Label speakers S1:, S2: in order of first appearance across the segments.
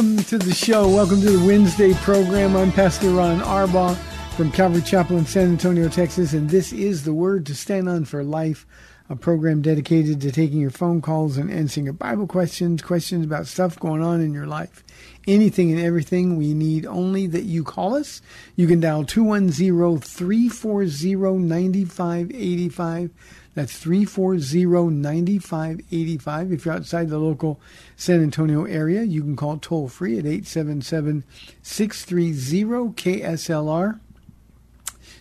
S1: Welcome to the show. Welcome to the Wednesday program. I'm Pastor Ron Arbaugh from Calvary Chapel in San Antonio, Texas, and this is the Word to Stand On for Life, a program dedicated to taking your phone calls and answering your Bible questions, questions about stuff going on in your life. Anything and everything, we need only that you call us. You can dial 210 340 9585. That's 340-9585. If you're outside the local San Antonio area, you can call toll free at 877-630-KSLR.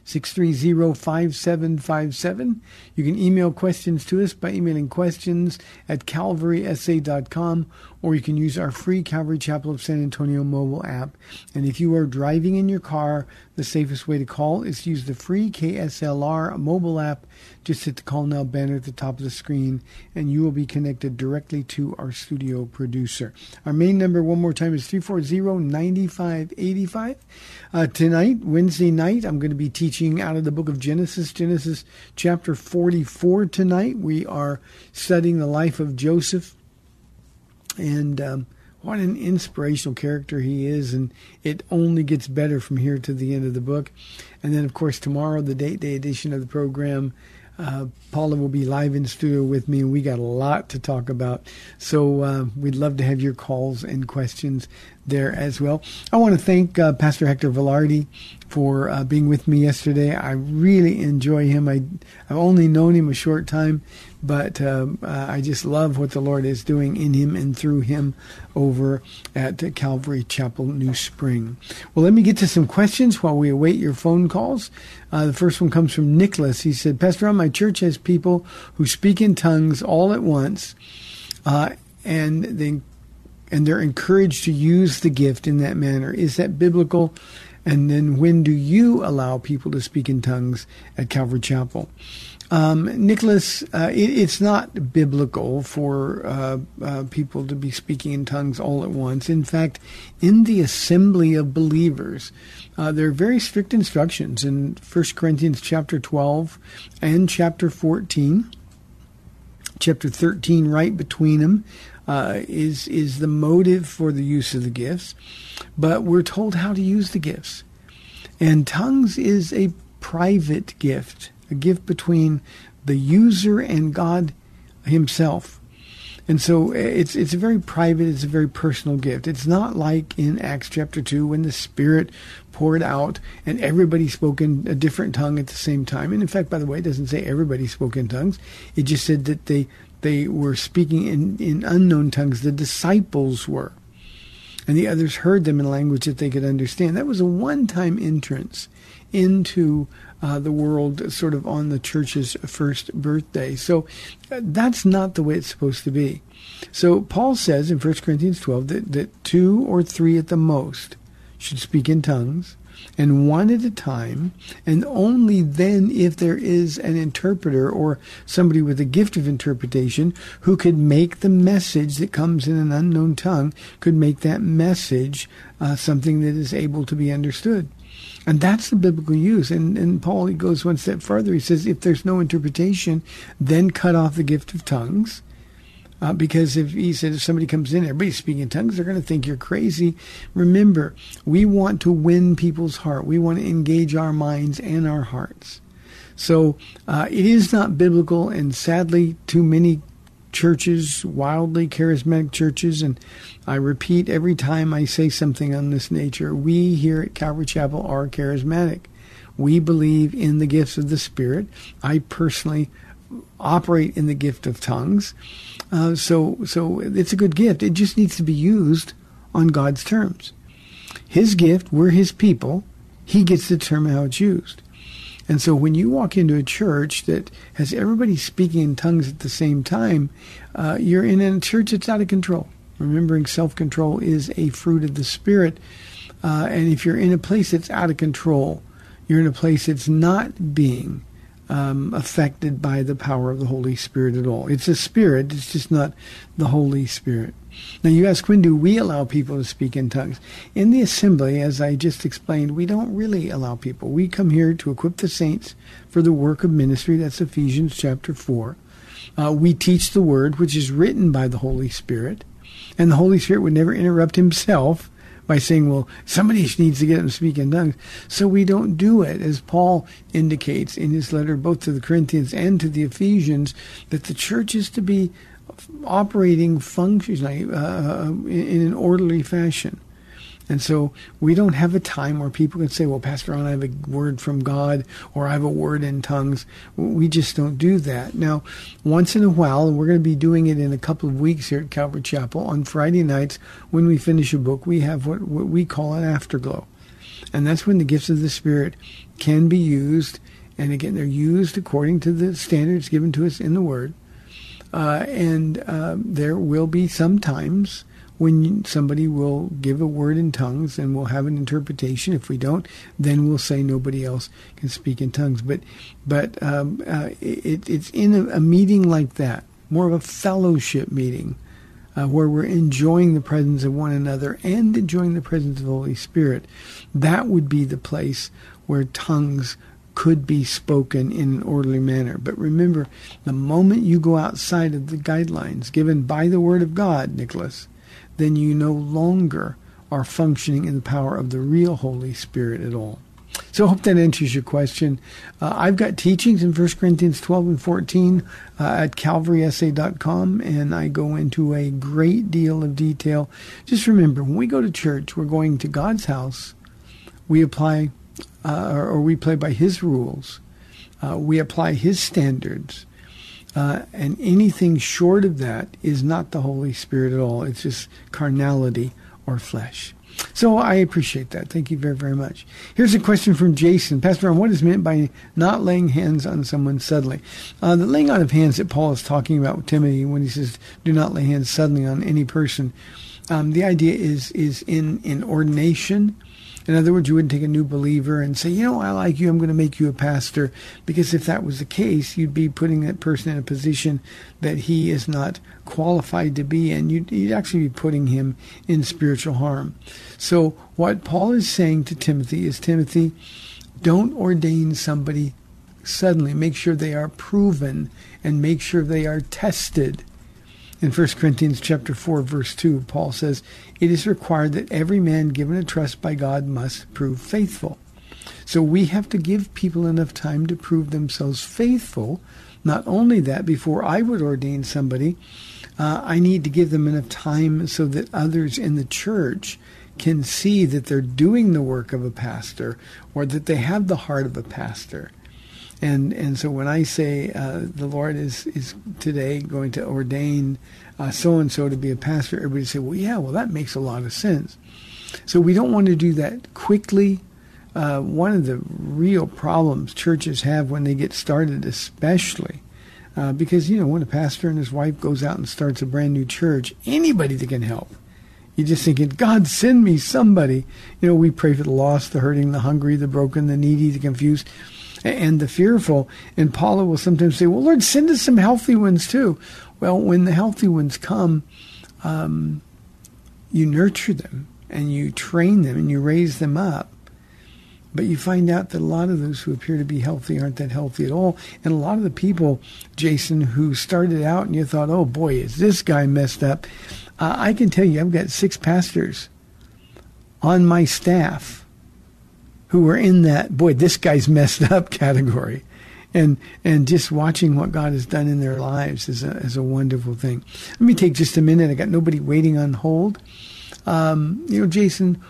S1: 630-5757. You can email questions to us by emailing questions at calvarysa.com or you can use our free Calvary Chapel of San Antonio mobile app. And if you are driving in your car, the safest way to call is to use the free KSLR mobile app. Just hit the call now banner at the top of the screen and you will be connected directly to our studio producer. Our main number one more time is 340-9585. Uh, tonight, Wednesday night, I'm going to be teaching out of the book of Genesis, Genesis chapter 44 tonight. We are studying the life of Joseph and um, what an inspirational character he is and it only gets better from here to the end of the book and then of course tomorrow the date day edition of the program uh, Paula will be live in studio with me, and we got a lot to talk about. So uh, we'd love to have your calls and questions there as well. I want to thank uh, Pastor Hector Velarde for uh, being with me yesterday. I really enjoy him. I, I've only known him a short time, but um, uh, I just love what the Lord is doing in him and through him over at Calvary Chapel, New Spring. Well, let me get to some questions while we await your phone calls. Uh, the first one comes from Nicholas. He said, Pastor, my church has people who speak in tongues all at once, uh, and they and they're encouraged to use the gift in that manner. Is that biblical? And then when do you allow people to speak in tongues at Calvary Chapel? Um, Nicholas, uh, it, it's not biblical for uh, uh, people to be speaking in tongues all at once. In fact, in the assembly of believers, uh, there are very strict instructions in 1 Corinthians chapter 12 and chapter 14. Chapter 13, right between them, uh, is is the motive for the use of the gifts, but we're told how to use the gifts. And tongues is a private gift, a gift between the user and God Himself. And so eh, it's it's a very private, it's a very personal gift. It's not like in Acts chapter two when the Spirit poured out and everybody spoke in a different tongue at the same time. And in fact, by the way, it doesn't say everybody spoke in tongues. It just said that they they were speaking in, in unknown tongues. The disciples were. And the others heard them in language that they could understand. That was a one time entrance into uh, the world, sort of on the church's first birthday. So uh, that's not the way it's supposed to be. So Paul says in 1 Corinthians 12 that, that two or three at the most should speak in tongues and one at a time, and only then if there is an interpreter or somebody with a gift of interpretation who could make the message that comes in an unknown tongue, could make that message uh, something that is able to be understood. And that's the biblical use. And, and Paul he goes one step further. He says, if there's no interpretation, then cut off the gift of tongues. Uh, because if he said if somebody comes in, everybody's speaking in tongues, they're going to think you're crazy. Remember, we want to win people's heart. We want to engage our minds and our hearts. So uh, it is not biblical, and sadly, too many churches, wildly charismatic churches, and I repeat every time I say something on this nature, we here at Calvary Chapel are charismatic. We believe in the gifts of the Spirit. I personally operate in the gift of tongues. Uh, so, so it's a good gift. It just needs to be used on God's terms. His gift, we're His people. He gets to determine how it's used. And so when you walk into a church that has everybody speaking in tongues at the same time, uh, you're in a church that's out of control. Remembering self control is a fruit of the Spirit. Uh, and if you're in a place that's out of control, you're in a place that's not being um, affected by the power of the Holy Spirit at all. It's a spirit, it's just not the Holy Spirit. Now, you ask, when do we allow people to speak in tongues? In the assembly, as I just explained, we don't really allow people. We come here to equip the saints for the work of ministry. That's Ephesians chapter 4. Uh, we teach the word, which is written by the Holy Spirit. And the Holy Spirit would never interrupt himself by saying, well, somebody needs to get them to speak in tongues. So we don't do it, as Paul indicates in his letter both to the Corinthians and to the Ephesians, that the church is to be operating functionally uh, uh in an orderly fashion. And so we don't have a time where people can say, well, Pastor Ron, I have a word from God or I have a word in tongues. We just don't do that. Now, once in a while, and we're going to be doing it in a couple of weeks here at Calvary Chapel, on Friday nights when we finish a book, we have what, what we call an afterglow. And that's when the gifts of the Spirit can be used. And again, they're used according to the standards given to us in the Word. Uh, and uh, there will be some times when somebody will give a word in tongues and we'll have an interpretation. If we don't, then we'll say nobody else can speak in tongues. But but um, uh, it, it's in a, a, meeting like that, more of a fellowship meeting. Uh, where we're enjoying the presence of one another and enjoying the presence of the Holy Spirit, that would be the place where tongues could be spoken in an orderly manner. But remember, the moment you go outside of the guidelines given by the Word of God, Nicholas, then you no longer are functioning in the power of the real Holy Spirit at all. So I hope that answers your question. Uh, I've got teachings in 1 Corinthians 12 and 14 uh, at calvarysa.com, and I go into a great deal of detail. Just remember, when we go to church, we're going to God's house. We apply, uh, or, or, we play by His rules. Uh, we apply His standards. Uh, and anything short of that is not the Holy Spirit at all. It's just carnality or flesh. So I appreciate that. Thank you very, very much. Here's a question from Jason. Pastor Ron, what is meant by not laying hands on someone suddenly? Uh, the laying on of hands that Paul is talking about with Timothy when he says, do not lay hands suddenly on any person. Um, the idea is is in, in ordination in other words, you wouldn't take a new believer and say, you know, I like you, I'm going to make you a pastor. Because if that was the case, you'd be putting that person in a position that he is not qualified to be in. You'd, you'd actually be putting him in spiritual harm. So, what Paul is saying to Timothy is Timothy, don't ordain somebody suddenly. Make sure they are proven and make sure they are tested in 1 Corinthians chapter 4 verse 2, Paul says, "It is required that every man given a trust by God must prove faithful." So we have to give people enough time to prove themselves faithful. Not only that, before I would ordain somebody, uh, I need to give them enough time so that others in the church can see that they're doing the work of a pastor or that they have the heart of a pastor. And and so when I say uh, the Lord is is today going to ordain so and so to be a pastor, everybody say, well, yeah, well that makes a lot of sense. So we don't want to do that quickly. Uh, one of the real problems churches have when they get started, especially. Uh, because you know when a pastor and his wife goes out and starts a brand new church, anybody that can help, you're just thinking, God, send me somebody. You know, we pray for the lost, the hurting, the hungry, the broken, the needy, the confused and the fearful. And Paula will sometimes say, Well, Lord, send us some healthy ones too. Well, when the healthy ones come, um, you nurture them and you train them and you raise them up. But you find out that a lot of those who appear to be healthy aren't that healthy at all. And a lot of the people, Jason, who started out and you thought, oh boy, is this guy messed up? Uh, I can tell you, I've got six pastors on my staff who were in that boy this guy's messed up category and and just watching what God has done in their lives is a, is a wonderful thing. Let me take just a minute. I got nobody waiting on hold. Um, you know, Jason,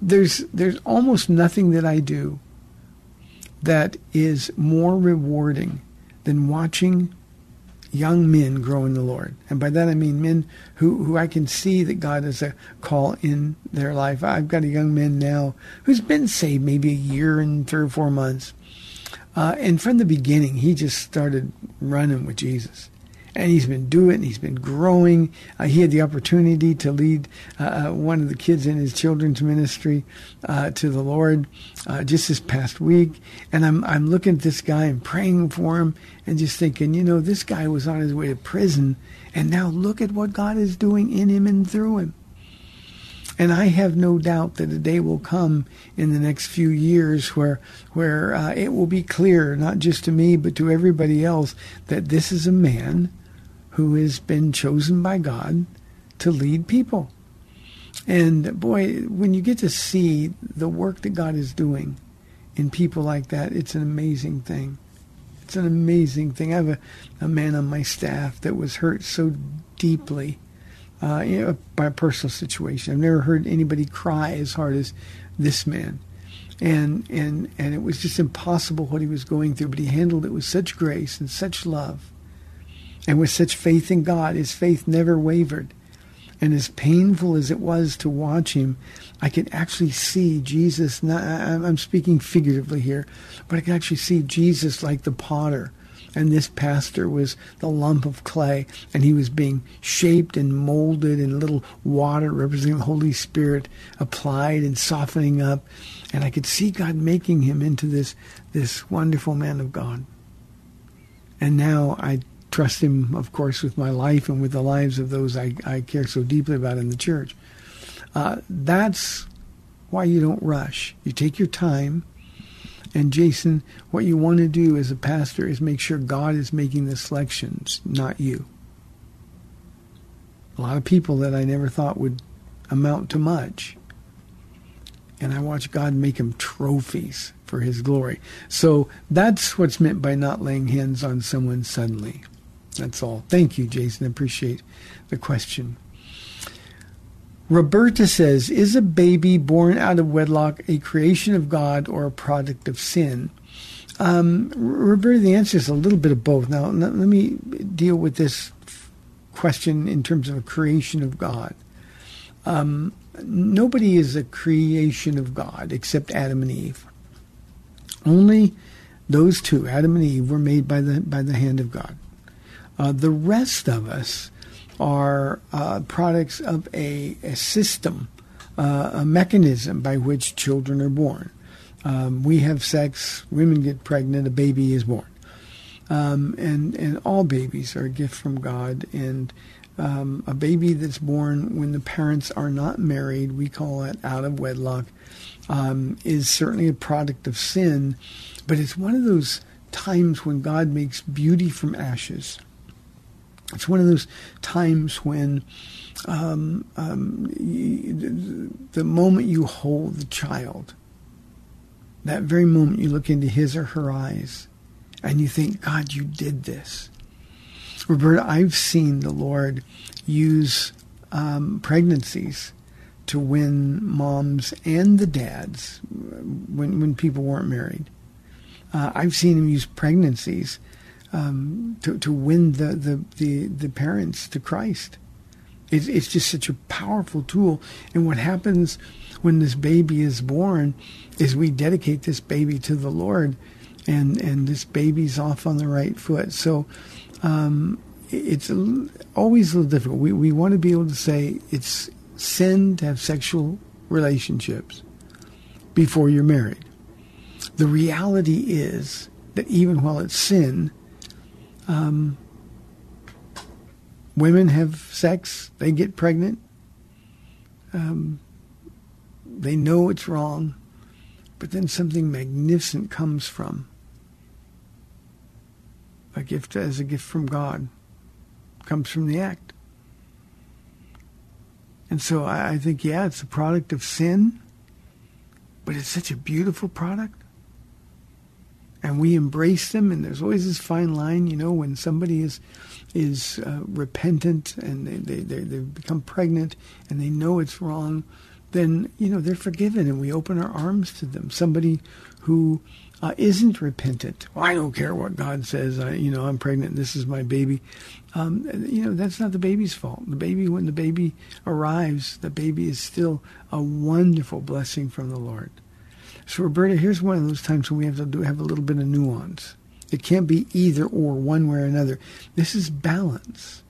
S1: there's there's almost nothing that I do that is more rewarding than watching young men grow in the Lord. And by that I mean men who, who I can see that God has a call in their life. I've got a young man now who's been saved maybe a year and three or four months. Uh, and from the beginning, he just started running with Jesus and he's been doing it. He's been growing. Uh, he had the opportunity to lead uh, uh, one of the kids in his children's ministry uh, to the Lord uh, just this past week. And I'm I'm looking at this guy and praying for him and just thinking, you know, this guy was on his way to prison, and now look at what God is doing in him and through him. And I have no doubt that a day will come in the next few years where where uh, it will be clear, not just to me but to everybody else, that this is a man who has been chosen by God to lead people. And boy, when you get to see the work that God is doing in people like that, it's an amazing thing. It's an amazing thing. I have a, a man on my staff that was hurt so deeply uh, you know, by a personal situation. I've never heard anybody cry as hard as this man. And, and, and it was just impossible what he was going through, but he handled it with such grace and such love and with such faith in God, his faith never wavered. And as painful as it was to watch him, I could actually see Jesus. Not, I'm speaking figuratively here, but I could actually see Jesus like the potter. And this pastor was the lump of clay, and he was being shaped and molded, and little water representing the Holy Spirit applied and softening up. And I could see God making him into this, this wonderful man of God. And now I trust him, of course, with my life and with the lives of those I, I care so deeply about in the church. Uh, that's why you don't rush. You take your time. And Jason, what you want to do as a pastor is make sure God is making the selections, not you. A lot of people that I never thought would amount to much. And I watch God make them trophies for his glory. So that's what's meant by not laying hands on someone suddenly. That's all. Thank you, Jason. Appreciate the question. Roberta says, Is a baby born out of wedlock a creation of God or a product of sin? Um, Roberta, the answer is a little bit of both. Now, let, let me deal with this question in terms of a creation of God. Um, nobody is a creation of God except Adam and Eve. Only those two, Adam and Eve, were made by the by the hand of God. Uh, the rest of us are uh, products of a, a system, uh, a mechanism by which children are born. Um, we have sex, women get pregnant, a baby is born. Um, and, and all babies are a gift from God. And um, a baby that's born when the parents are not married, we call it out of wedlock, um, is certainly a product of sin. But it's one of those times when God makes beauty from ashes. It's one of those times when um, um, the moment you hold the child, that very moment you look into his or her eyes and you think, God, you did this. Roberta, I've seen the Lord use um, pregnancies to win moms and the dads when, when people weren't married. Uh, I've seen him use pregnancies um, to to win the, the, the, the parents to Christ. It's, it's just such a powerful tool. And what happens when this baby is born is we dedicate this baby to the Lord, and and this baby's off on the right foot. So. Um, it's always a little difficult. We, we want to be able to say it's sin to have sexual relationships before you're married. The reality is that even while it's sin, um, women have sex, they get pregnant. Um, they know it's wrong, but then something magnificent comes from a gift as a gift from God, comes from the act. And so I, I think, yeah, it's a product of sin, but it's such a beautiful product and we embrace them. And there's always this fine line, you know, when somebody is is uh, repentant and they, they, they, they become pregnant and they know it's wrong, then you know they're forgiven, and we open our arms to them. Somebody who uh, isn't repentant. Well, I don't care what God says. I, you know, I'm pregnant. And this is my baby. Um, you know, that's not the baby's fault. The baby, when the baby arrives, the baby is still a wonderful blessing from the Lord. So, Roberta, here's one of those times when we have to do, have a little bit of nuance. It can't be either or, one way or another. This is balance.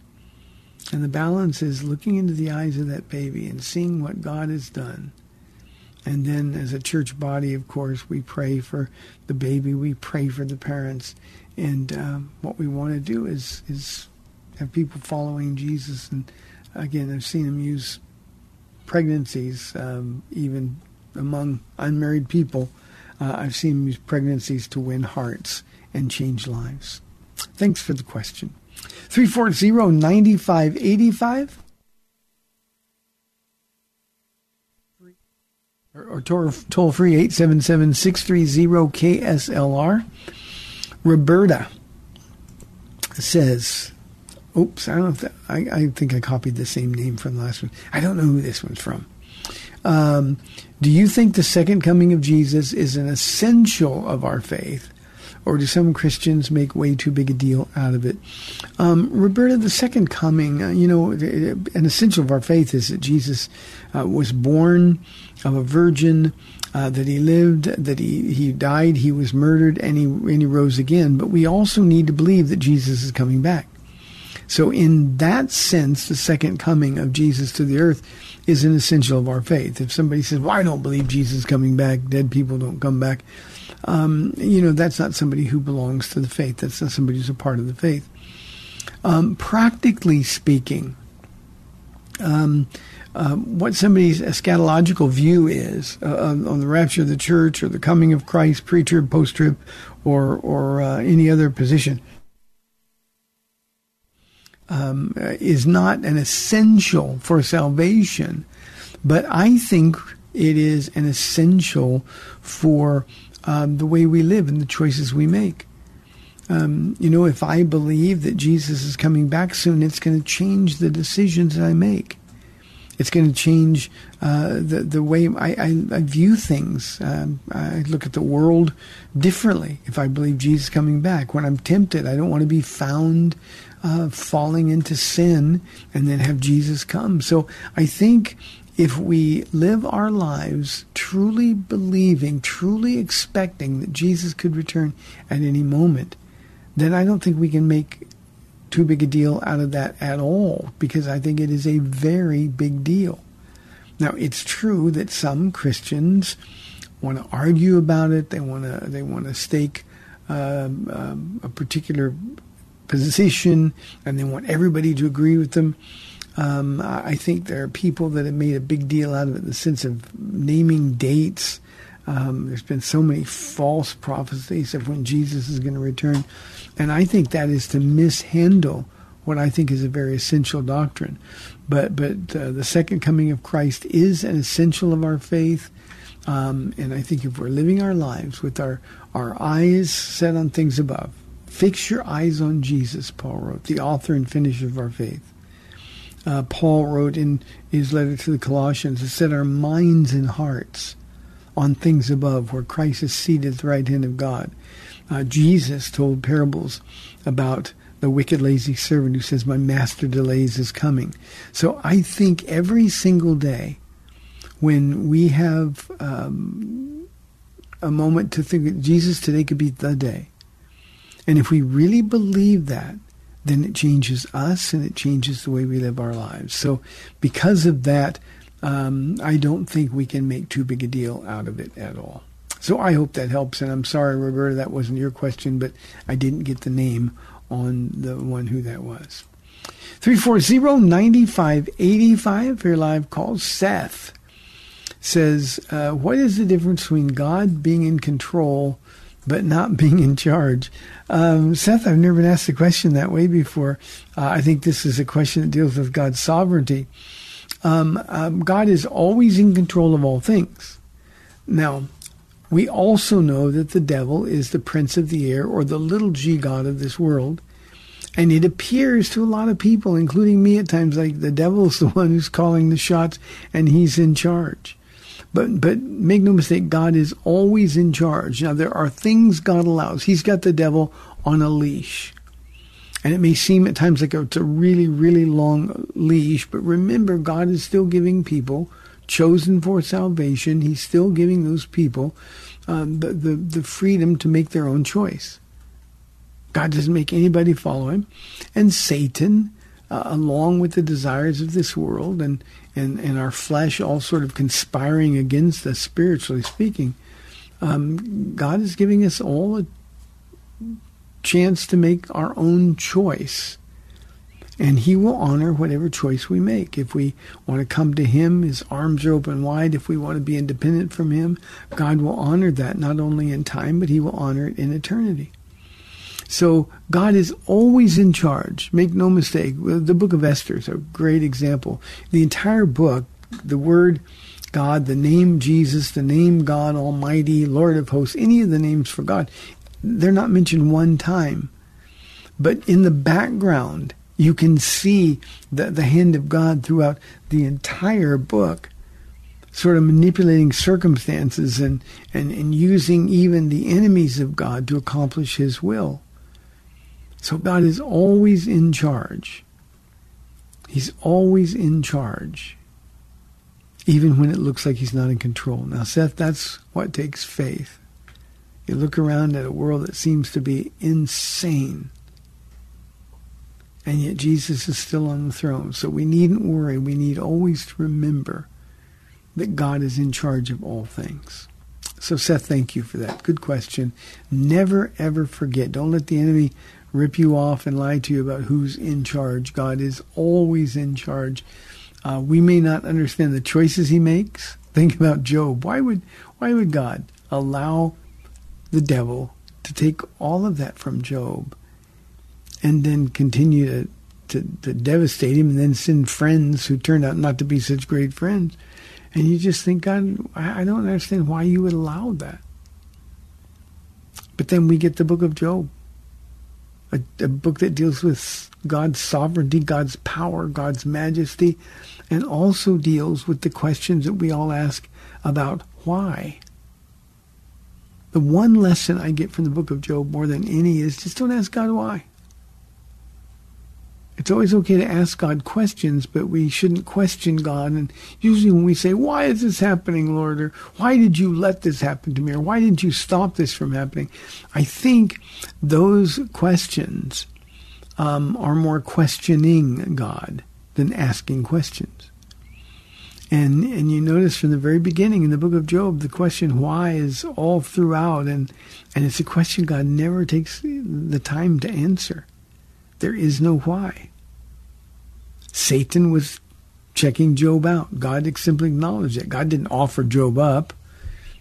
S1: And the balance is looking into the eyes of that baby and seeing what God has done and then, as a church body, of course, we pray for the baby, we pray for the parents, and um, what we want to do is is have people following Jesus. And again, I've seen him use pregnancies, um, even among unmarried people. Uh, I've seen use pregnancies to win hearts and change lives. Thanks for the question. 340 9585. or, or toll free 877 630 KSLR. Roberta says, oops, I don't that, I, I think I copied the same name from the last one. I don't know who this one's from. Um, do you think the second coming of Jesus is an essential of our faith? Or do some Christians make way too big a deal out of it? Um, Roberta, the second coming, uh, you know, an essential of our faith is that Jesus uh, was born of a virgin, uh, that he lived, that he, he died, he was murdered, and he, and he rose again. But we also need to believe that Jesus is coming back. So, in that sense, the second coming of Jesus to the earth is an essential of our faith. If somebody says, Well, I don't believe Jesus is coming back, dead people don't come back, um, you know, that's not somebody who belongs to the faith. That's not somebody who's a part of the faith. Um, practically speaking, um, um, what somebody's eschatological view is uh, on the rapture of the church or the coming of Christ, pre-trib, post-trib, or or uh, any other position, um, is not an essential for salvation, but I think it is an essential for um, the way we live and the choices we make. Um, you know, if I believe that Jesus is coming back soon, it's going to change the decisions I make. It's going to change uh, the the way I, I, I view things. Um, I look at the world differently if I believe Jesus coming back. When I'm tempted, I don't want to be found uh, falling into sin and then have Jesus come. So I think if we live our lives truly believing, truly expecting that Jesus could return at any moment, then I don't think we can make too big a deal out of that at all because I think it is a very big deal. Now, it's true that some Christians want to argue about it. They want to they want to stake um, um, a particular position, and they want everybody to agree with them. Um, I think there are people that have made a big deal out of it in the sense of naming dates. Um, there's been so many false prophecies of when Jesus is going to return. And I think that is to mishandle what I think is a very essential doctrine. But but uh, the second coming of Christ is an essential of our faith. Um, and I think if we're living our lives with our, our eyes set on things above, fix your eyes on Jesus, Paul wrote, the author and finisher of our faith. Uh, Paul wrote in his letter to the Colossians, to set our minds and hearts on things above, where Christ is seated at the right hand of God uh, Jesus told parables about the wicked, lazy servant who says, My master delays his coming. So I think every single day when we have um, a moment to think Jesus today could be the day. And if we really believe that, then it changes us and it changes the way we live our lives. So, because of that, um, I don't think we can make too big a deal out of it at all. So I hope that helps. And I'm sorry, Roberta, that wasn't your question, but I didn't get the name on the one who that was. 340-9585 for your live call. Seth says, uh, what is the difference between God being in control but not being in charge? Um, Seth, I've never been asked a question that way before. Uh, I think this is a question that deals with God's sovereignty. Um, um, God is always in control of all things. Now, we also know that the devil is the prince of the air or the little g god of this world, And it appears to a lot of people, including me at times, like the devil's the one who's calling the shots and he's in charge. But but make no mistake, God is always in charge. Now there are things God allows. He's got the devil on a leash. And it may seem at times like it's a really, really long leash, but remember, God is still giving people chosen for salvation. He's still giving those people um, the, the, the freedom to make their own choice. God doesn't make anybody follow him. And Satan, uh, along with the desires of this world and, and, and our flesh all sort of conspiring against us, spiritually speaking, um, God is giving us all a chance to make our own choice. And he will honor whatever choice we make. If we want to come to him, his arms are open wide. If we want to be independent from him, God will honor that not only in time, but he will honor it in eternity. So God is always in charge. Make no mistake. The book of Esther is a great example. The entire book, the word God, the name Jesus, the name God Almighty, Lord of hosts, any of the names for God, they're not mentioned one time. But in the background, you can see the, the hand of God throughout the entire book, sort of manipulating circumstances and, and, and using even the enemies of God to accomplish his will. So God is always in charge. He's always in charge, even when it looks like he's not in control. Now, Seth, that's what takes faith. You look around at a world that seems to be insane, and yet Jesus is still on the throne. So we needn't worry. We need always to remember that God is in charge of all things. So, Seth, thank you for that. Good question. Never, ever forget. Don't let the enemy rip you off and lie to you about who's in charge. God is always in charge. Uh, we may not understand the choices he makes. Think about Job. Why would why would God allow the devil to take all of that from Job and then continue to, to, to devastate him and then send friends who turned out not to be such great friends? And you just think, God, I don't understand why you would allow that. But then we get the book of Job a, a book that deals with God's sovereignty, God's power, God's majesty, and also deals with the questions that we all ask about why. The one lesson I get from the book of Job more than any is just don't ask God why. It's always okay to ask God questions, but we shouldn't question God. And usually when we say, why is this happening, Lord? Or why did you let this happen to me? Or why didn't you stop this from happening? I think those questions um, are more questioning God than asking questions. And and you notice from the very beginning in the book of Job, the question why is all throughout, and and it's a question God never takes the time to answer. There is no why. Satan was checking Job out. God simply acknowledged it. God didn't offer Job up.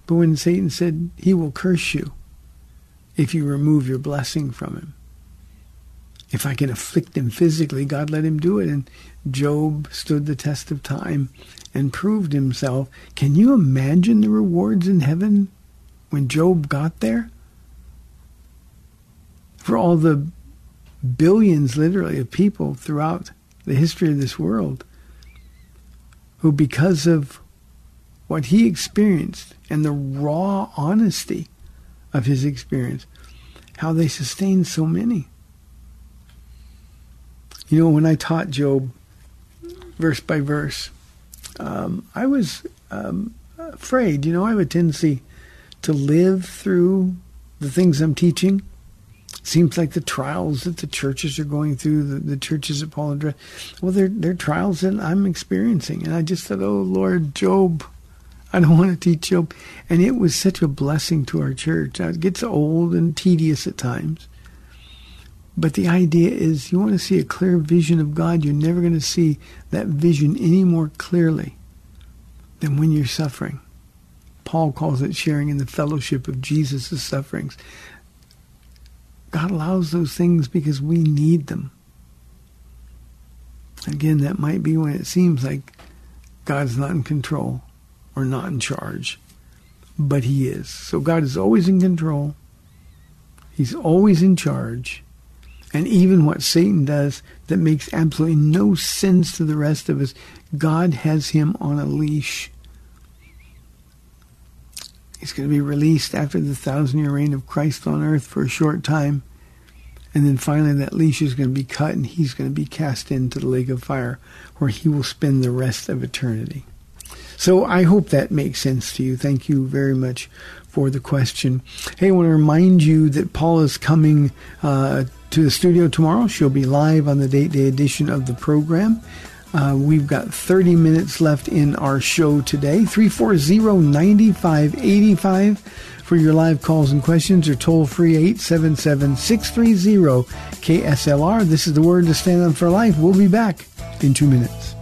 S1: But when Satan said, He will curse you if you remove your blessing from him. If I can afflict him physically, God let him do it. And Job stood the test of time and proved himself. Can you imagine the rewards in heaven when Job got there? For all the billions, literally, of people throughout the history of this world who, because of what he experienced and the raw honesty of his experience, how they sustained so many. You know, when I taught Job verse by verse, um, I was um, afraid. You know, I have a tendency to live through the things I'm teaching seems like the trials that the churches are going through, the, the churches that Paul addressed, well, they're, they're trials that I'm experiencing. And I just said, oh, Lord, Job, I don't want to teach Job. And it was such a blessing to our church. It gets old and tedious at times. But the idea is you want to see a clear vision of God, you're never going to see that vision any more clearly than when you're suffering. Paul calls it sharing in the fellowship of Jesus' sufferings. God allows those things because we need them. Again, that might be when it seems like God's not in control or not in charge, but He is. So God is always in control. He's always in charge. And even what Satan does that makes absolutely no sense to the rest of us, God has him on a leash. He's going to be released after the thousand year reign of Christ on earth for a short time. And then finally, that leash is going to be cut and he's going to be cast into the lake of fire where he will spend the rest of eternity. So I hope that makes sense to you. Thank you very much for the question. Hey, I want to remind you that Paula is coming uh, to the studio tomorrow. She'll be live on the date day edition of the program. Uh, we've got 30 minutes left in our show today. 340-9585 for your live calls and questions or toll free 877-630 KSLR. This is the word to stand on for life. We'll be back in two minutes.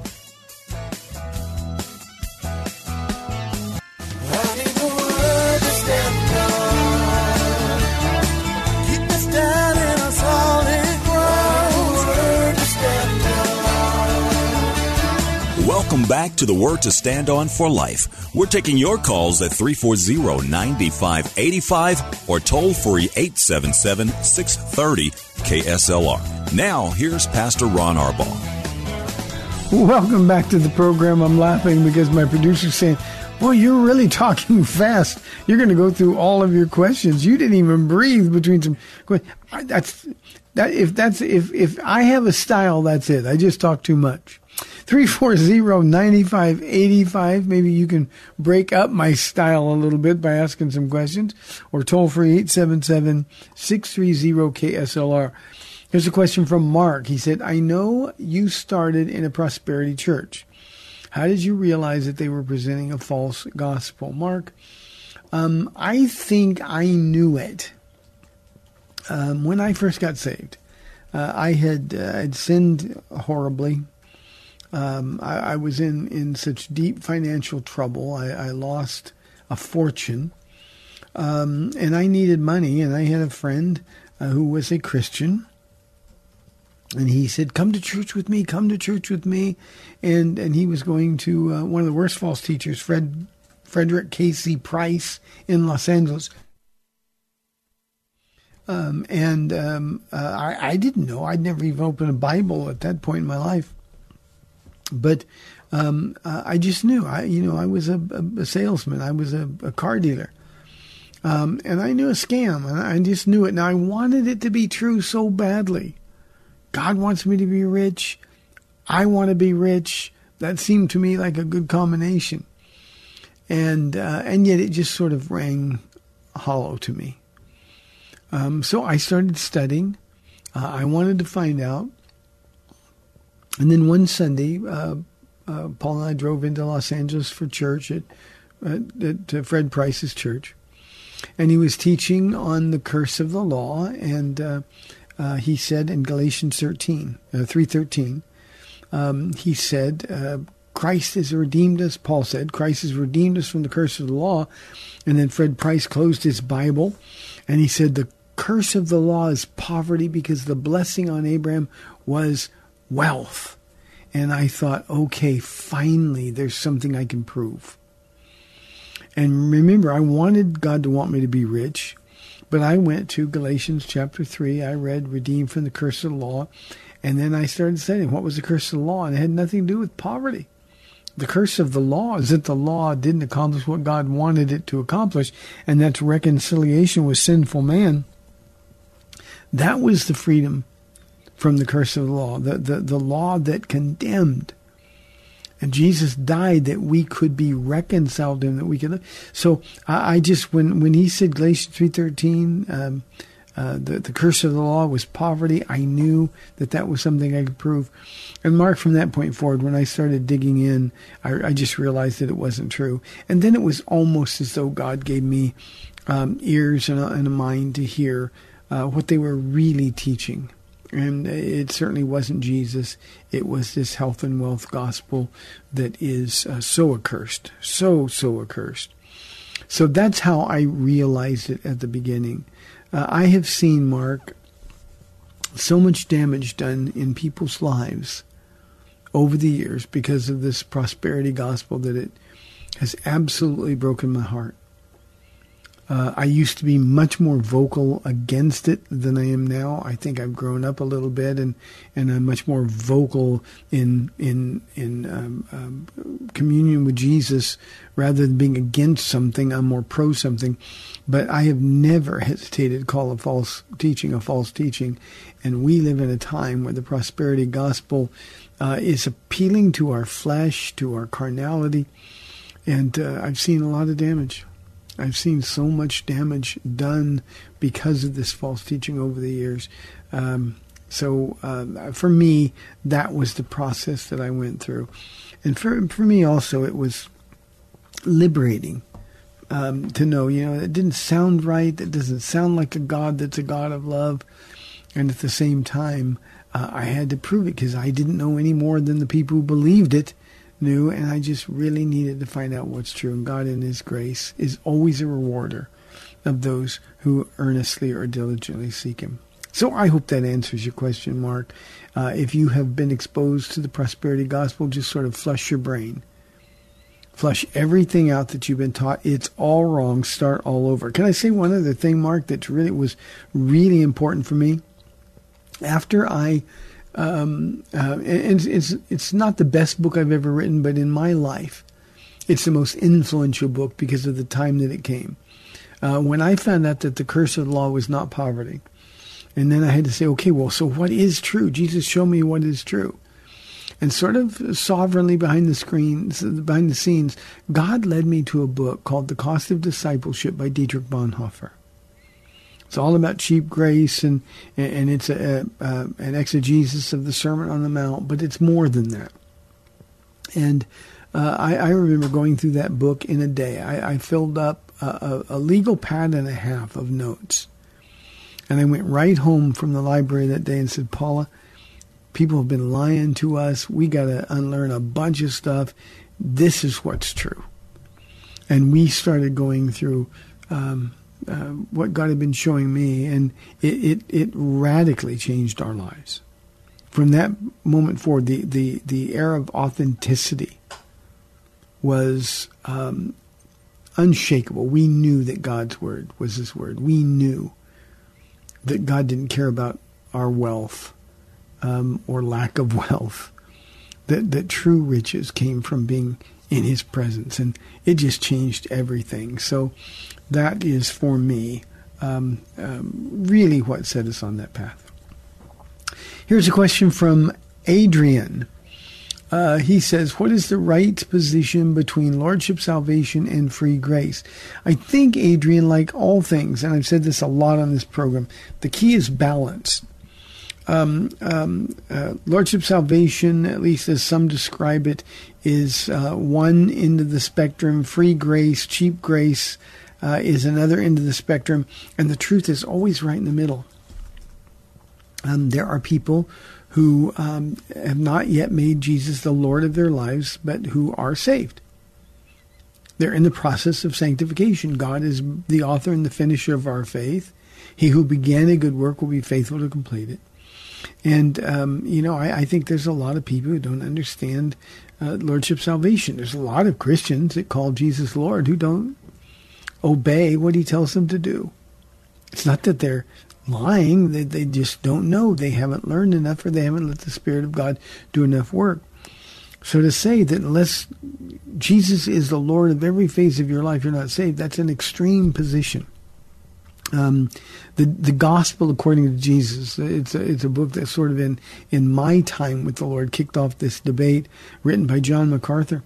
S2: Welcome back to the Word to Stand On for Life. We're taking your calls at 340 9585 or toll free 877 630 KSLR. Now, here's Pastor Ron Arbaugh.
S1: Welcome back to the program. I'm laughing because my producer's saying, Well, you're really talking fast. You're going to go through all of your questions. You didn't even breathe between some questions. That's that. If that's if if I have a style, that's it. I just talk too much. 340-9585. Maybe you can break up my style a little bit by asking some questions or toll free 877-630-KSLR. Here's a question from Mark. He said, I know you started in a prosperity church. How did you realize that they were presenting a false gospel? Mark, um, I think I knew it um, when I first got saved. Uh, I had uh, I'd sinned horribly. Um, I, I, was in, in such deep financial trouble. I, I lost a fortune. Um, and I needed money, and I had a friend uh, who was a Christian and he said, "Come to church with me. Come to church with me," and and he was going to uh, one of the worst false teachers, Fred Frederick K.C. Price in Los Angeles. Um, and um, uh, I, I didn't know. I'd never even opened a Bible at that point in my life. But um, uh, I just knew. I, you know, I was a, a salesman. I was a, a car dealer. Um, and I knew a scam, and I just knew it. Now I wanted it to be true so badly. God wants me to be rich. I want to be rich. That seemed to me like a good combination. And uh, and yet it just sort of rang hollow to me. Um, so I started studying. Uh, I wanted to find out. And then one Sunday, uh, uh Paul and I drove into Los Angeles for church at, at Fred Price's church, and he was teaching on the curse of the law and uh, uh, he said in Galatians 13, uh, 3.13, um, he said, Christ has redeemed us, Paul said, Christ has redeemed us from the curse of the law. And then Fred Price closed his Bible and he said, the curse of the law is poverty because the blessing on Abraham was wealth. And I thought, okay, finally, there's something I can prove. And remember, I wanted God to want me to be rich. But I went to Galatians chapter 3. I read Redeemed from the Curse of the Law. And then I started studying what was the curse of the law. And it had nothing to do with poverty. The curse of the law is that the law didn't accomplish what God wanted it to accomplish, and that's reconciliation with sinful man. That was the freedom from the curse of the law, the, the, the law that condemned. And Jesus died that we could be reconciled to Him, that we could live. So I, I just when when He said Galatians three thirteen, um, uh, the the curse of the law was poverty. I knew that that was something I could prove. And Mark, from that point forward, when I started digging in, I, I just realized that it wasn't true. And then it was almost as though God gave me um, ears and a, and a, mind to hear uh, what they were really teaching. And it certainly wasn't Jesus. It was this health and wealth gospel that is uh, so accursed, so, so accursed. So that's how I realized it at the beginning. Uh, I have seen, Mark, so much damage done in people's lives over the years because of this prosperity gospel that it has absolutely broken my heart. Uh, I used to be much more vocal against it than I am now. I think I've grown up a little bit, and, and I'm much more vocal in in in um, um, communion with Jesus rather than being against something. I'm more pro something, but I have never hesitated to call a false teaching a false teaching, and we live in a time where the prosperity gospel uh, is appealing to our flesh, to our carnality, and uh, I've seen a lot of damage. I've seen so much damage done because of this false teaching over the years. Um, so uh, for me, that was the process that I went through, and for for me also, it was liberating um, to know. You know, it didn't sound right. It doesn't sound like a God that's a God of love, and at the same time, uh, I had to prove it because I didn't know any more than the people who believed it knew, and I just really needed to find out what's true. And God, in His grace, is always a rewarder of those who earnestly or diligently seek Him. So I hope that answers your question, Mark. Uh, if you have been exposed to the prosperity gospel, just sort of flush your brain. Flush everything out that you've been taught. It's all wrong. Start all over. Can I say one other thing, Mark, that really was really important for me? After I um, uh, and it's it's not the best book I've ever written, but in my life, it's the most influential book because of the time that it came. Uh, when I found out that the curse of the law was not poverty, and then I had to say, okay, well, so what is true? Jesus, show me what is true. And sort of sovereignly behind the screens, behind the scenes, God led me to a book called The Cost of Discipleship by Dietrich Bonhoeffer. It's all about cheap grace and and it's a, a, an exegesis of the Sermon on the Mount, but it's more than that. And uh, I, I, remember going through that book in a day. I, I filled up a, a, legal pad and a half of notes, and I went right home from the library that day and said, "Paula, people have been lying to us. We got to unlearn a bunch of stuff. This is what's true." And we started going through. Um, uh, what God had been showing me, and it, it, it radically changed our lives. From that moment forward, the, the, the era of authenticity was um, unshakable. We knew that God's word was His word. We knew that God didn't care about our wealth um, or lack of wealth. That that true riches came from being in His presence, and it just changed everything. So, that is for me um, um, really what set us on that path. Here's a question from Adrian. Uh, he says, What is the right position between Lordship salvation and free grace? I think, Adrian, like all things, and I've said this a lot on this program, the key is balance. Um, um, uh, Lordship salvation, at least as some describe it, is uh, one end of the spectrum, free grace, cheap grace, uh, is another end of the spectrum, and the truth is always right in the middle. Um, there are people who um, have not yet made Jesus the Lord of their lives, but who are saved. They're in the process of sanctification. God is the author and the finisher of our faith. He who began a good work will be faithful to complete it. And, um, you know, I, I, think there's a lot of people who don't understand uh, Lordship salvation. There's a lot of Christians that call Jesus Lord who don't obey what he tells them to do. It's not that they're lying, they, they just don't know. They haven't learned enough or they haven't let the Spirit of God do enough work. So to say that unless Jesus is the Lord of every phase of your life, you're not saved, that's an extreme position. Um, the the gospel according to Jesus. It's a, it's a book that sort of in in my time with the Lord kicked off this debate, written by John MacArthur.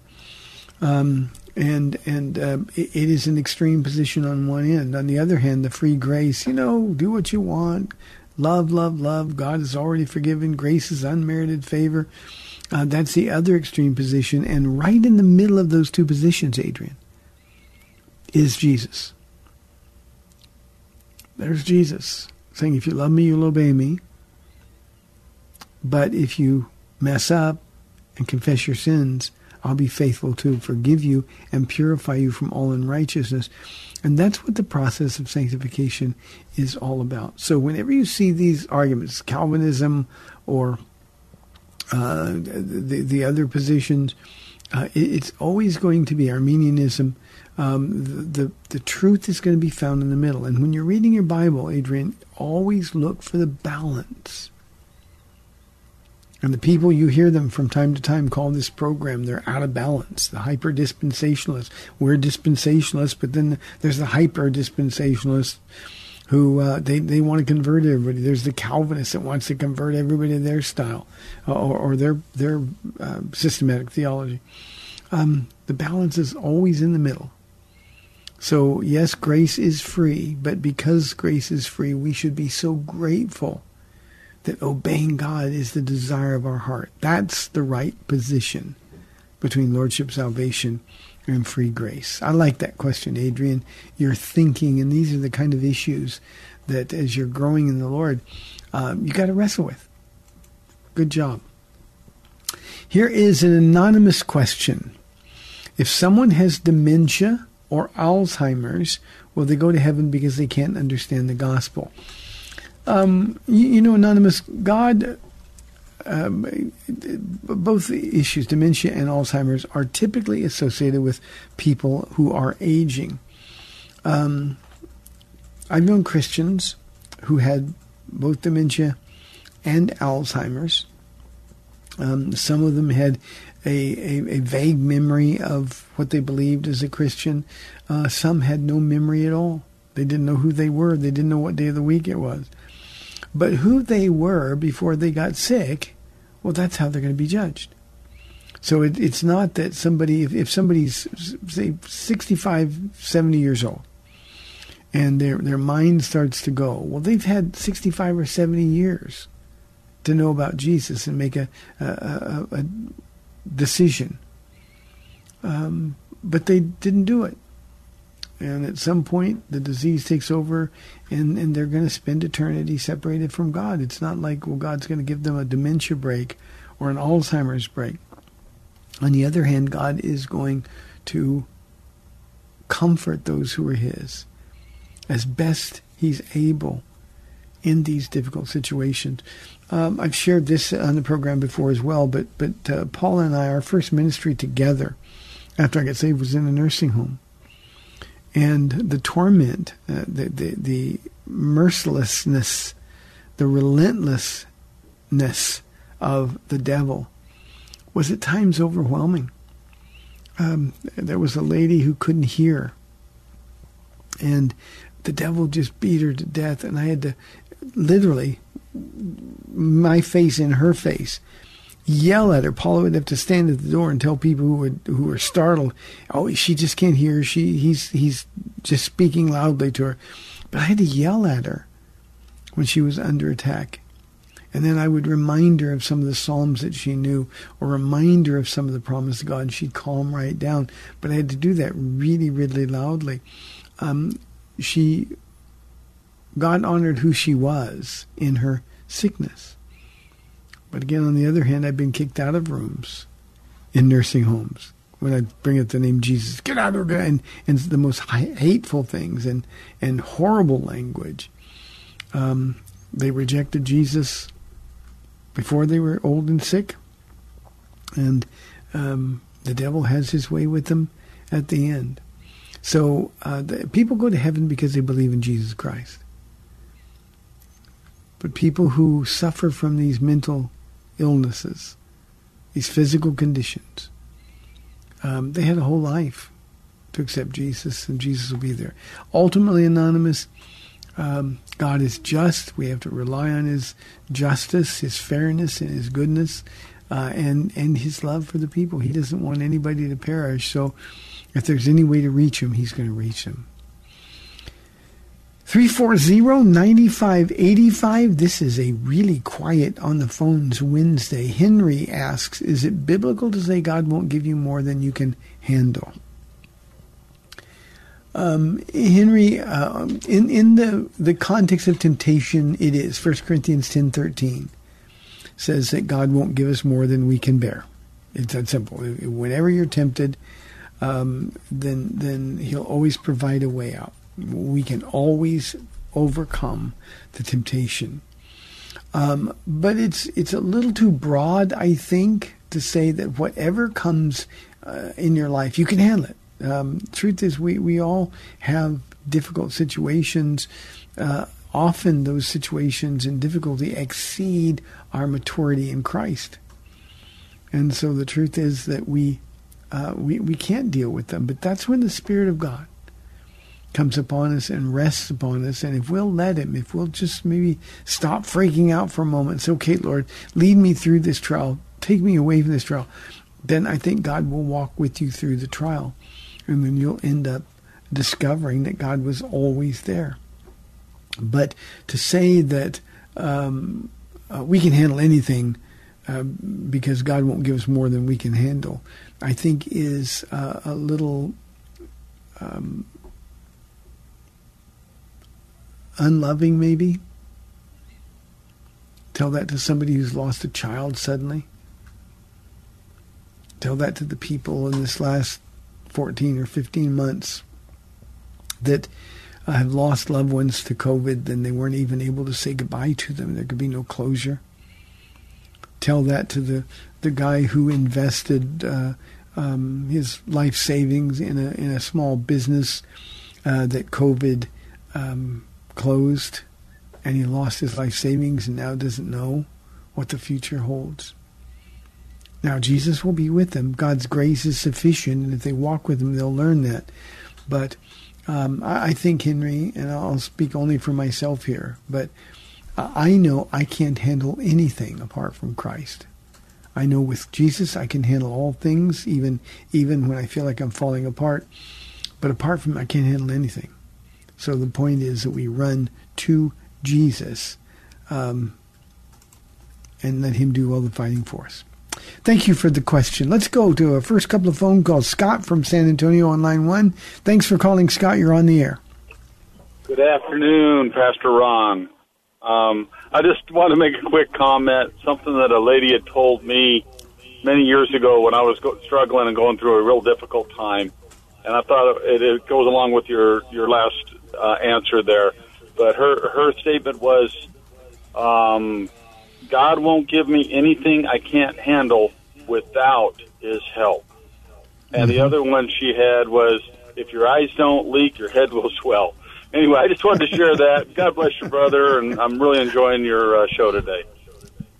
S1: Um, and and uh, it, it is an extreme position on one end. On the other hand, the free grace, you know, do what you want, love, love, love. God is already forgiven. Grace is unmerited favor. Uh, that's the other extreme position, and right in the middle of those two positions, Adrian, is Jesus. There's Jesus saying, "If you love me, you'll obey me." But if you mess up and confess your sins, I'll be faithful to forgive you and purify you from all unrighteousness. And that's what the process of sanctification is all about. So whenever you see these arguments, Calvinism or uh, the, the other positions, Uh, it, it's always going to be Arminianism. Um, the, the the truth is going to be found in the middle. And when you're reading your Bible, Adrian, always look for the balance. And the people you hear them from time to time call this program, they're out of balance. The hyper dispensationalists. We're dispensationalists, but then there's the hyper dispensationalists who uh, they they want to convert everybody. There's the Calvinist that wants to convert everybody to their style uh, or, or, their their uh, systematic theology. Um, the balance is always in the middle. So yes, grace is free, but because grace is free, we should be so grateful that obeying God is the desire of our heart. That's the right position between lordship salvation and free grace? I like that question, Adrian. You're thinking, and these are the kind of issues that as you're growing in the Lord, um, you got to wrestle with. Good job. Here is an anonymous question. If someone has dementia or Alzheimer's, will they go to heaven because they can't understand the gospel? Um, you, you know, anonymous, God um, both issues, dementia and Alzheimer's, are typically associated with people who are aging. Um, I've known Christians who had both dementia and Alzheimer's. Um, some of them had a, a, a, vague memory of what they believed as a Christian. Uh, some had no memory at all. They didn't know who they were. They didn't know what day of the week it was. But who they were before they got sick, well, that's how they're going to be judged. So it, it's not that somebody, if, if somebody's, say, 65, 70 years old, and their, their mind starts to go, well, they've had 65 or 70 years to know about Jesus and make a, a, a, a decision. Um, but they didn't do it. And at some point, the disease takes over, and, and they're going to spend eternity separated from God. It's not like, well, God's going to give them a dementia break or an Alzheimer's break. On the other hand, God is going to comfort those who are His as best He's able in these difficult situations. Um, I've shared this on the program before as well, but but uh, Paula and I, our first ministry together after I got saved was in a nursing home. And the torment, uh, the, the, the mercilessness, the relentlessness of the devil was at times overwhelming. Um, there was a lady who couldn't hear, and the devil just beat her to death, and I had to literally my face in her face yell at her. Paula would have to stand at the door and tell people who would who were startled, "Oh, she just can't hear. She he's he's just speaking loudly to her." But I had to yell at her when she was under attack. And then I would remind her of some of the psalms that she knew, or remind her of some of the promise of God, and she'd calm right down. But I had to do that really, really loudly. Um, she, God honored who she was in her sickness. But again, on the other hand, I've been kicked out of rooms in nursing homes when I bring up the name Jesus. Get out of here! And, and the most hateful things and, and horrible language. Um, they rejected Jesus before they were old and sick. And um, the devil has his way with them at the end. So uh, the, people go to heaven because they believe in Jesus Christ. But people who suffer from these mental illnesses, these physical conditions. Um, they had a whole life to accept Jesus, and Jesus will be there. Ultimately, anonymous, um, God is just. We have to rely on His justice, His fairness, and His goodness, uh, and and His love for the people. He doesn't want anybody to perish. So, if there's any way to reach Him, He's going to reach them. 340-9585. This is a really quiet on the phones Wednesday. Henry asks, is it biblical to say God won't give you more than you can handle? Um, Henry, uh, in, in the, the context of temptation, it is. 1 Corinthians 10.13 says that God won't give us more than we can bear. It's that simple. Whenever you're tempted, um, then, then he'll always provide a way out we can always overcome the temptation. Um, but it's it's a little too broad, I think, to say that whatever comes uh, in your life. You can handle it. Um, truth is, we, we all have difficult situations. Uh, often those situations and difficulty exceed our maturity in Christ. And so the truth is that we, uh, we, we can't deal with them. But that's when the Spirit of God comes upon us and rests upon us. And if we'll let Him, if we'll just maybe stop freaking out for a moment and say, okay, Lord, lead me through this trial, take me away from this trial, then I think God will walk with you through the trial. And then you'll end up discovering that God was always there. But to say that um, uh, we can handle anything uh, because God won't give us more than we can handle, I think is uh, a little um, unloving, maybe. Tell that to somebody who's lost a child suddenly. Tell that to the people in this last 14 or 15 months that uh, have lost loved ones to COVID and they weren't even able to say goodbye to them. There could be no closure. Tell that to the, the guy who invested uh, um, his life savings in a, in a small business uh, that COVID um, closed and he lost his life savings and now doesn't know what the future holds. Now, Jesus will be with them. God's grace is sufficient, and if they walk with him, they'll learn that. But um, I, I, think, Henry, and I'll speak only for myself here, but I know I can't handle anything apart from Christ. I know with Jesus I can handle all things, even even when I feel like I'm falling apart. But apart from I can't handle anything. So the point is that we run to Jesus um, and let Him do all the fighting for us. Thank you for the question. Let's go to a first couple of phone calls. Scott from San Antonio on line one. Thanks for calling, Scott. You're on the air.
S3: Good afternoon, Pastor Ron. Um, I just want to make a quick comment. Something that a lady had told me many years ago when I was go- struggling and going through a real difficult time, and I thought it, it goes along with your your last uh, answer there. But her her statement was, um, "God won't give me anything I can't handle without His help." And mm-hmm. the other one she had was, "If your eyes don't leak, your head will swell." Anyway, I just wanted to share that. God bless your brother, and I'm really enjoying your uh, show today.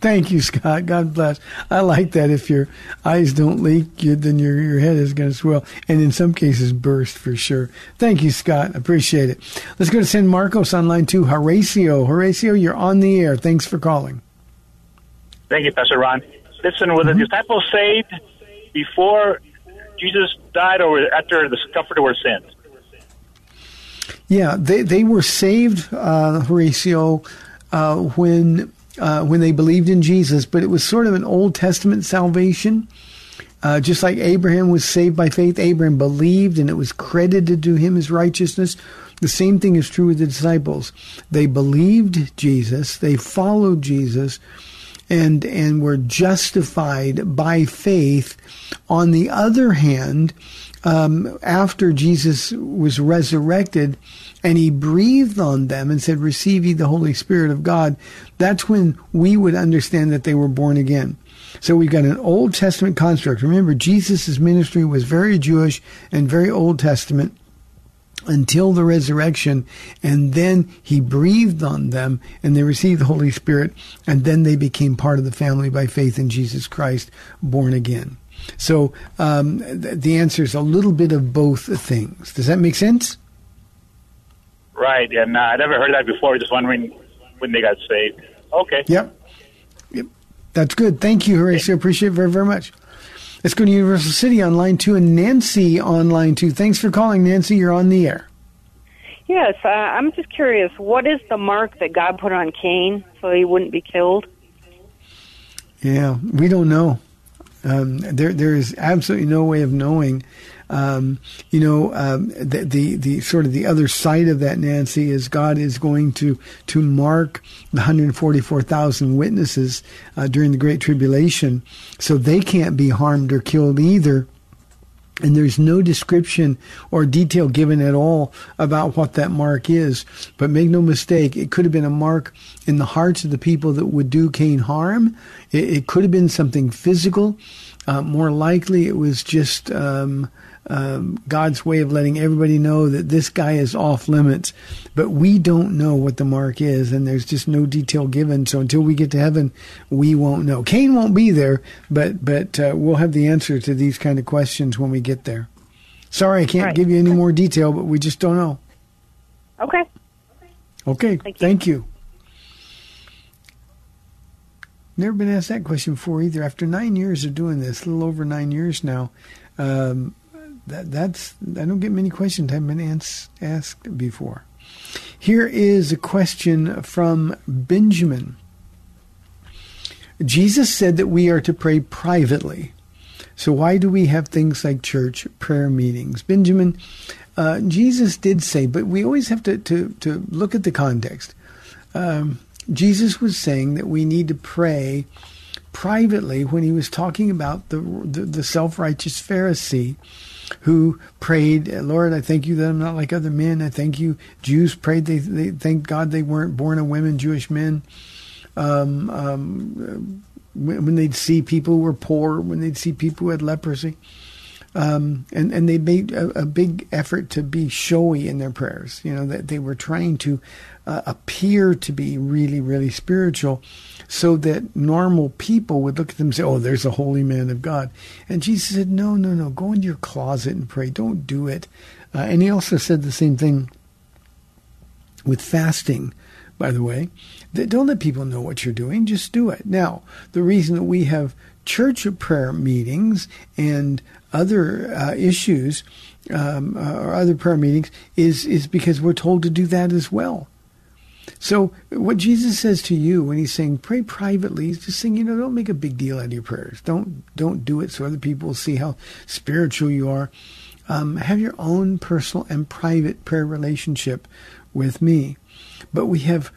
S1: Thank you, Scott. God bless. I like that. If your eyes don't leak, you, then your your head is going to swell, and in some cases burst for sure. Thank you, Scott. Appreciate it. Let's go to San Marcos on line two. Horacio, Horacio, you're on the air. Thanks for calling.
S4: Thank you, Pastor Ron. Listen, were mm-hmm. the disciples saved before Jesus died, or after the Comforter was sent?
S1: Yeah, they they were saved, uh, Horacio, uh, when uh, when they believed in Jesus, but it was sort of an Old Testament salvation. Uh, just like Abraham was saved by faith, Abraham believed and it was credited to him as righteousness. The same thing is true with the disciples. They believed Jesus, they followed Jesus, and and were justified by faith. On the other hand, um, after Jesus was resurrected, and he breathed on them and said, Receive ye the Holy Spirit of God, that's when we would understand that they were born again. So we've got an Old Testament construct. Remember, Jesus' ministry was very Jewish and very Old Testament until the resurrection, and then he breathed on them and they received the Holy Spirit, and then they became part of the family by faith in Jesus Christ, born again. So um, th- the answer is a little bit of both things. Does that make sense?
S4: Right, and uh, I never heard that before. Just wondering when they got saved. Okay.
S1: Yep. Yep. That's good. Thank you, Horacio. Appreciate it very, very much. Let's go to Universal City on line two and Nancy on line two. Thanks for calling, Nancy. You're on the air.
S5: Yes, uh, I'm just curious. What is the mark that God put on Cain so he wouldn't be killed?
S1: Yeah, we don't know. Um, there, there is absolutely no way of knowing um, you know, um, the, the, the sort of the other side of that, Nancy, is God is going to to mark the 144,000 witnesses uh, during the Great Tribulation, so they can't be harmed or killed either. And there's no description or detail given at all about what that mark is. But make no mistake, it could have been a mark in the hearts of the people that would do Cain harm. It, it could have been something physical. Uh, more likely, it was just um, um, God's way of letting everybody know that this guy is off limits. But we don't know what the mark is, and there's just no detail given. So until we get to heaven, we won't know. Cain won't be there, but but uh, we'll have the answer to these kind of questions when we get there. Sorry, I can't
S5: Right.
S1: give you any more detail, but we just don't know.
S5: Okay.
S1: Okay,
S5: Thank you.
S1: thank you. Never been asked that question before either. After nine years of doing this, a little over nine years now, um, that, that's I don't get many questions I haven't been ans- asked before. Here is a question from Benjamin. Jesus said that we are to pray privately. So why do we have things like church prayer meetings? Benjamin, uh, Jesus did say, but we always have to, to, to look at the context. Um, Jesus was saying that we need to pray privately when he was talking about the, the, the self-righteous Pharisee who prayed, Lord, I thank you that I'm not like other men. I thank you. Jews prayed, they, they thank God they weren't born of women, Jewish men. Um, um, when, they'd see people who were poor, when they'd see people who had leprosy. Um, and, and they made a, a big effort to be showy in their prayers. You know, that they were trying to uh, appear to be really, really spiritual so that normal people would look at them and say, oh, there's a holy man of God. And Jesus said, no, no, no, go into your closet and pray. Don't do it. Uh, and he also said the same thing with fasting, by the way. That don't let people know what you're doing, just do it. Now, the reason that we have church prayer meetings and other uh, issues um, uh, or other prayer meetings is is because we're told to do that as well. So what Jesus says to you when he's saying pray privately, he's just saying, you know, don't make a big deal out of your prayers. Don't don't do it so other people will see how spiritual you are. Um, have your own personal and private prayer relationship with me. But we have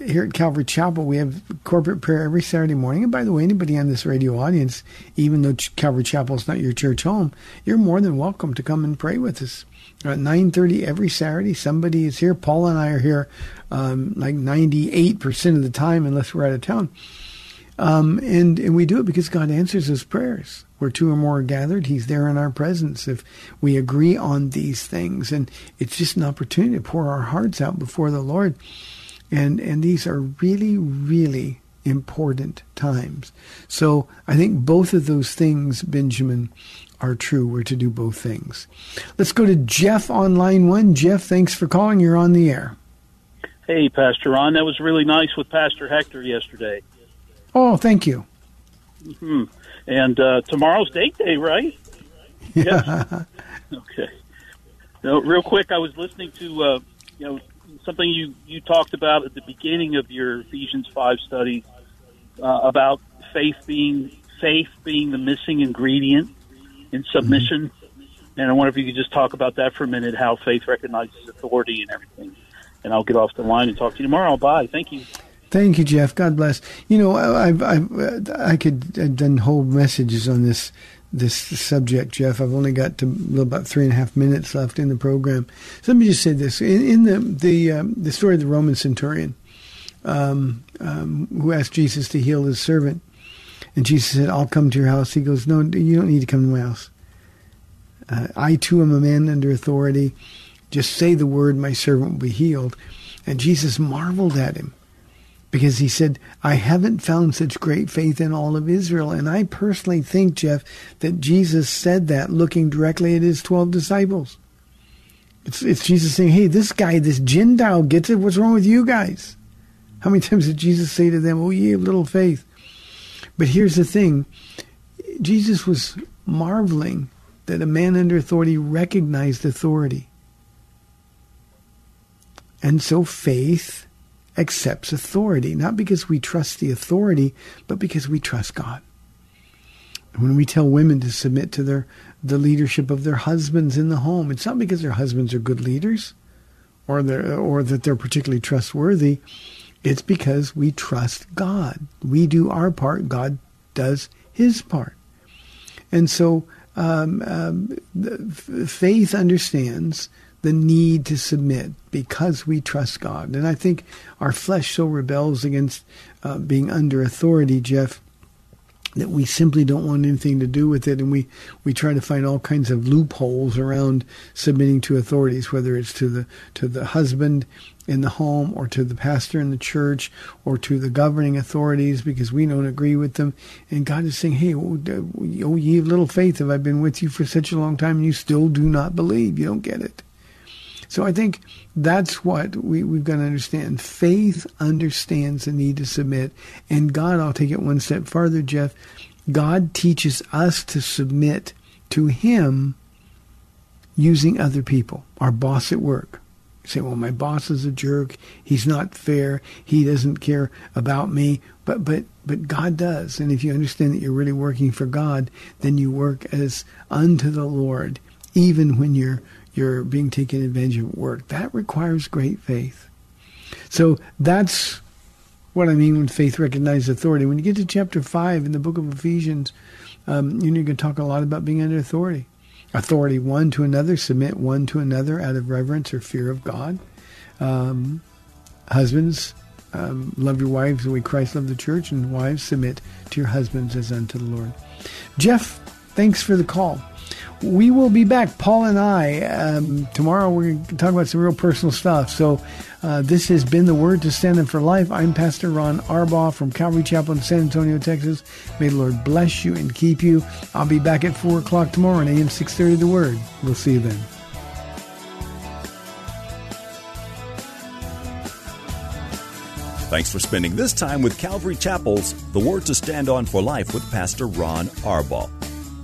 S1: here at Calvary Chapel, we have corporate prayer every Saturday morning. And by the way, anybody on this radio audience, even though Calvary Chapel is not your church home, you're more than welcome to come and pray with us. At 9.30 every Saturday, somebody is here. Paula and I are here um, like 98% of the time, unless we're out of town. Um, and, and we do it because God answers his prayers. Where two or more are gathered, he's there in our presence if we agree on these things. And it's just an opportunity to pour our hearts out before the Lord. And, and these are really, really important times. So I think both of those things, Benjamin, are true. We're to do both things. Let's go to Jeff on line one. Jeff, thanks for calling. You're on the air.
S6: Hey, Pastor Ron, that was really nice with Pastor Hector yesterday.
S1: Oh, thank you.
S6: hmm And uh, tomorrow's date day, right? Yes. okay. No, real quick, I was listening to uh, you know something you you talked about at the beginning of your Ephesians five study uh, about faith being faith being the missing ingredient in submission. And I wonder if you could just talk about that for a minute, how faith recognizes authority and everything. And I'll get off the line and talk to you tomorrow. Bye. Thank you.
S1: Thank you, Jeff. God bless. You know, I, I've, I could have done whole messages on this this subject, Jeff. I've only got to about three and a half minutes left in the program. So let me just say this: in, in the the um, the story of the Roman centurion um, um, who asked Jesus to heal his servant, and Jesus said, "I'll come to your house." He goes, "No, you don't need to come to my house. Uh, I too am a man under authority. Just say the word, my servant will be healed." And Jesus marveled at him because he said, I haven't found such great faith in all of Israel. And I personally think, Jeff, that Jesus said that looking directly at his 12 disciples. It's, it's Jesus saying, hey, this guy, this Gentile gets it. What's wrong with you guys? How many times did Jesus say to them, oh, ye have little faith? But here's the thing. Jesus was marveling that a man under authority recognized authority. And so faith accepts authority, not because we trust the authority, but because we trust God. When we tell women to submit to their the leadership of their husbands in the home, it's not because their husbands are good leaders or they're, or that they're particularly trustworthy. It's because we trust God. We do our part, God does his part. And so um, um, faith understands the need to submit because we trust God. And I think our flesh so rebels against uh, being under authority, Jeff, that we simply don't want anything to do with it and we, we try to find all kinds of loopholes around submitting to authorities, whether it's to the to the husband in the home or to the pastor in the church or to the governing authorities because we don't agree with them. And God is saying, Hey, oh, oh ye of little faith, have I been with you for such a long time and you still do not believe? You don't get it. So I think that's what we, we've got to understand. Faith understands the need to submit. And God, I'll take it one step farther, Jeff. God teaches us to submit to Him using other people, our boss at work. You say, well, my boss is a jerk. He's not fair. He doesn't care about me. But, but, but God does. And if you understand that you're really working for God, then you work as unto the Lord, even when you're you're being taken advantage of at work. That requires great faith. So that's what I mean when faith recognizes authority. When you get to chapter 5 in the book of Ephesians, um, you're going to talk a lot about being under authority. Authority one to another, submit one to another out of reverence or fear of God. Um, husbands, um, love your wives the way Christ loved the church, and wives, submit to your husbands as unto the Lord. Jeff, thanks for the call we will be back, Paula and I. Um, tomorrow we're going to talk about some real personal stuff. So uh, this has been the Word to Stand Up for Life. I'm Pastor Ron Arbaugh from Calvary Chapel in San Antonio, Texas. May the Lord bless you and keep you. I'll be back at 4 o'clock tomorrow on AM 630 The Word. We'll see you then.
S2: Thanks for spending this time with Calvary Chapel's The Word to Stand On for Life with Pastor Ron Arbaugh.